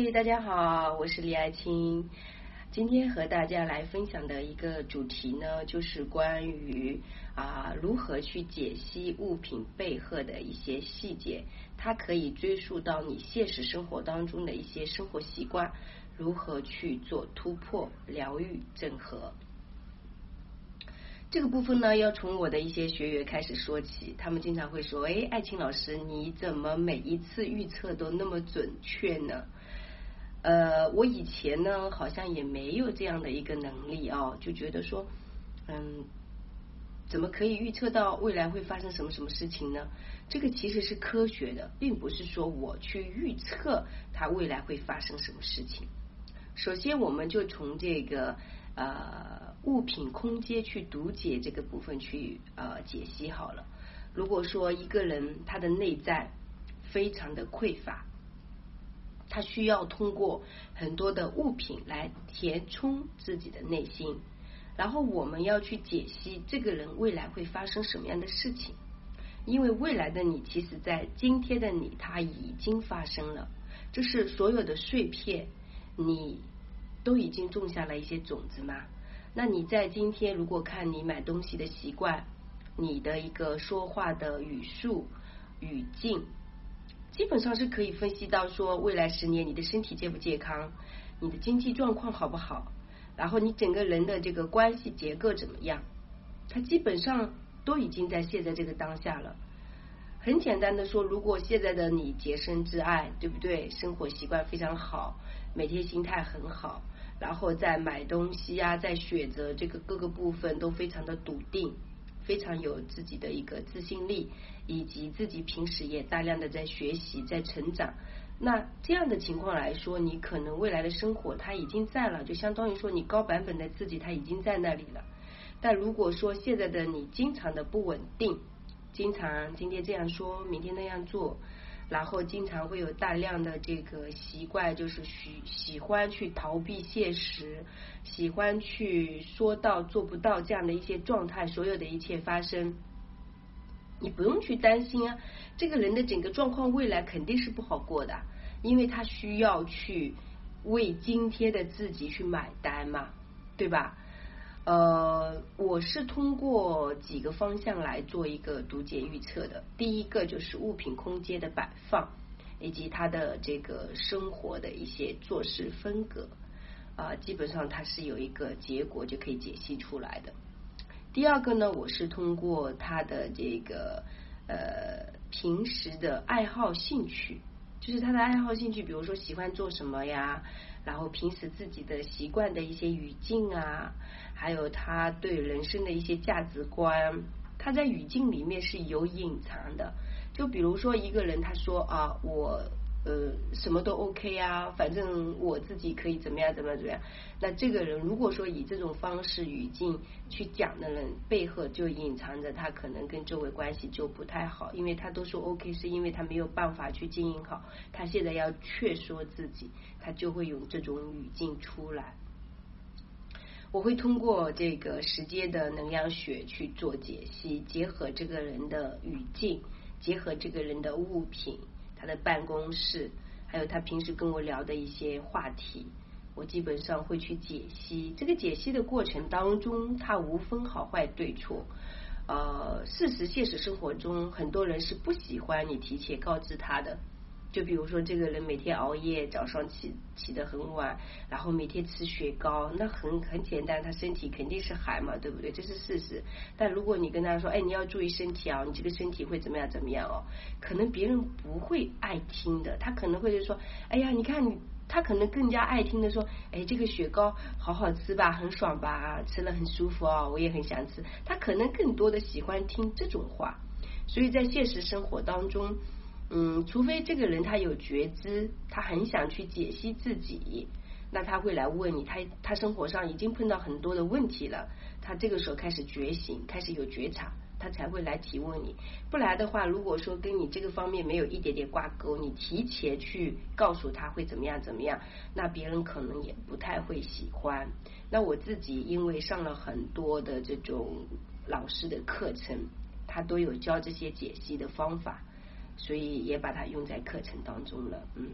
嗨，大家好，我是李爱青。今天和大家来分享的一个主题呢，就是关于啊如何去解析物品背后的一些细节，它可以追溯到你现实生活当中的一些生活习惯，如何去做突破、疗愈、整合。这个部分呢，要从我的一些学员开始说起。他们经常会说：“哎，爱青老师，你怎么每一次预测都那么准确呢？”呃，我以前呢，好像也没有这样的一个能力啊，就觉得说，嗯，怎么可以预测到未来会发生什么什么事情呢？这个其实是科学的，并不是说我去预测它未来会发生什么事情。首先，我们就从这个呃。物品空间去读解这个部分去呃解析好了。如果说一个人他的内在非常的匮乏，他需要通过很多的物品来填充自己的内心，然后我们要去解析这个人未来会发生什么样的事情，因为未来的你其实在今天的你他已经发生了，就是所有的碎片你都已经种下了一些种子嘛？那你在今天如果看你买东西的习惯，你的一个说话的语速、语境，基本上是可以分析到说未来十年你的身体健不健康，你的经济状况好不好，然后你整个人的这个关系结构怎么样，它基本上都已经在现在这个当下了。很简单的说，如果现在的你洁身自爱，对不对？生活习惯非常好，每天心态很好。然后在买东西啊，在选择这个各个部分都非常的笃定，非常有自己的一个自信力，以及自己平时也大量的在学习，在成长。那这样的情况来说，你可能未来的生活它已经在了，就相当于说你高版本的自己它已经在那里了。但如果说现在的你经常的不稳定，经常今天这样说，明天那样做。然后经常会有大量的这个习惯，就是喜喜欢去逃避现实，喜欢去说到做不到这样的一些状态，所有的一切发生，你不用去担心啊，这个人的整个状况未来肯定是不好过的，因为他需要去为今天的自己去买单嘛，对吧？呃，我是通过几个方向来做一个读解预测的。第一个就是物品空间的摆放，以及他的这个生活的一些做事风格啊，基本上它是有一个结果就可以解析出来的。第二个呢，我是通过他的这个呃平时的爱好兴趣，就是他的爱好兴趣，比如说喜欢做什么呀，然后平时自己的习惯的一些语境啊。还有他对人生的一些价值观，他在语境里面是有隐藏的。就比如说一个人他说啊，我呃什么都 OK 啊，反正我自己可以怎么样怎么样怎么样。那这个人如果说以这种方式语境去讲的人，背后就隐藏着他可能跟周围关系就不太好，因为他都说 OK，是因为他没有办法去经营好。他现在要劝说自己，他就会用这种语境出来。我会通过这个时间的能量学去做解析，结合这个人的语境，结合这个人的物品，他的办公室，还有他平时跟我聊的一些话题，我基本上会去解析。这个解析的过程当中，他无分好坏对错。呃，事实现实生活中，很多人是不喜欢你提前告知他的。就比如说，这个人每天熬夜，早上起起得很晚，然后每天吃雪糕，那很很简单，他身体肯定是寒嘛，对不对？这是事实。但如果你跟他说，哎，你要注意身体啊，你这个身体会怎么样怎么样哦？可能别人不会爱听的，他可能会就说，哎呀，你看你，他可能更加爱听的说，哎，这个雪糕好好吃吧，很爽吧，吃了很舒服哦，我也很想吃。他可能更多的喜欢听这种话，所以在现实生活当中。嗯，除非这个人他有觉知，他很想去解析自己，那他会来问你，他他生活上已经碰到很多的问题了，他这个时候开始觉醒，开始有觉察，他才会来提问你。不来的话，如果说跟你这个方面没有一点点挂钩，你提前去告诉他会怎么样怎么样，那别人可能也不太会喜欢。那我自己因为上了很多的这种老师的课程，他都有教这些解析的方法。所以也把它用在课程当中了，嗯。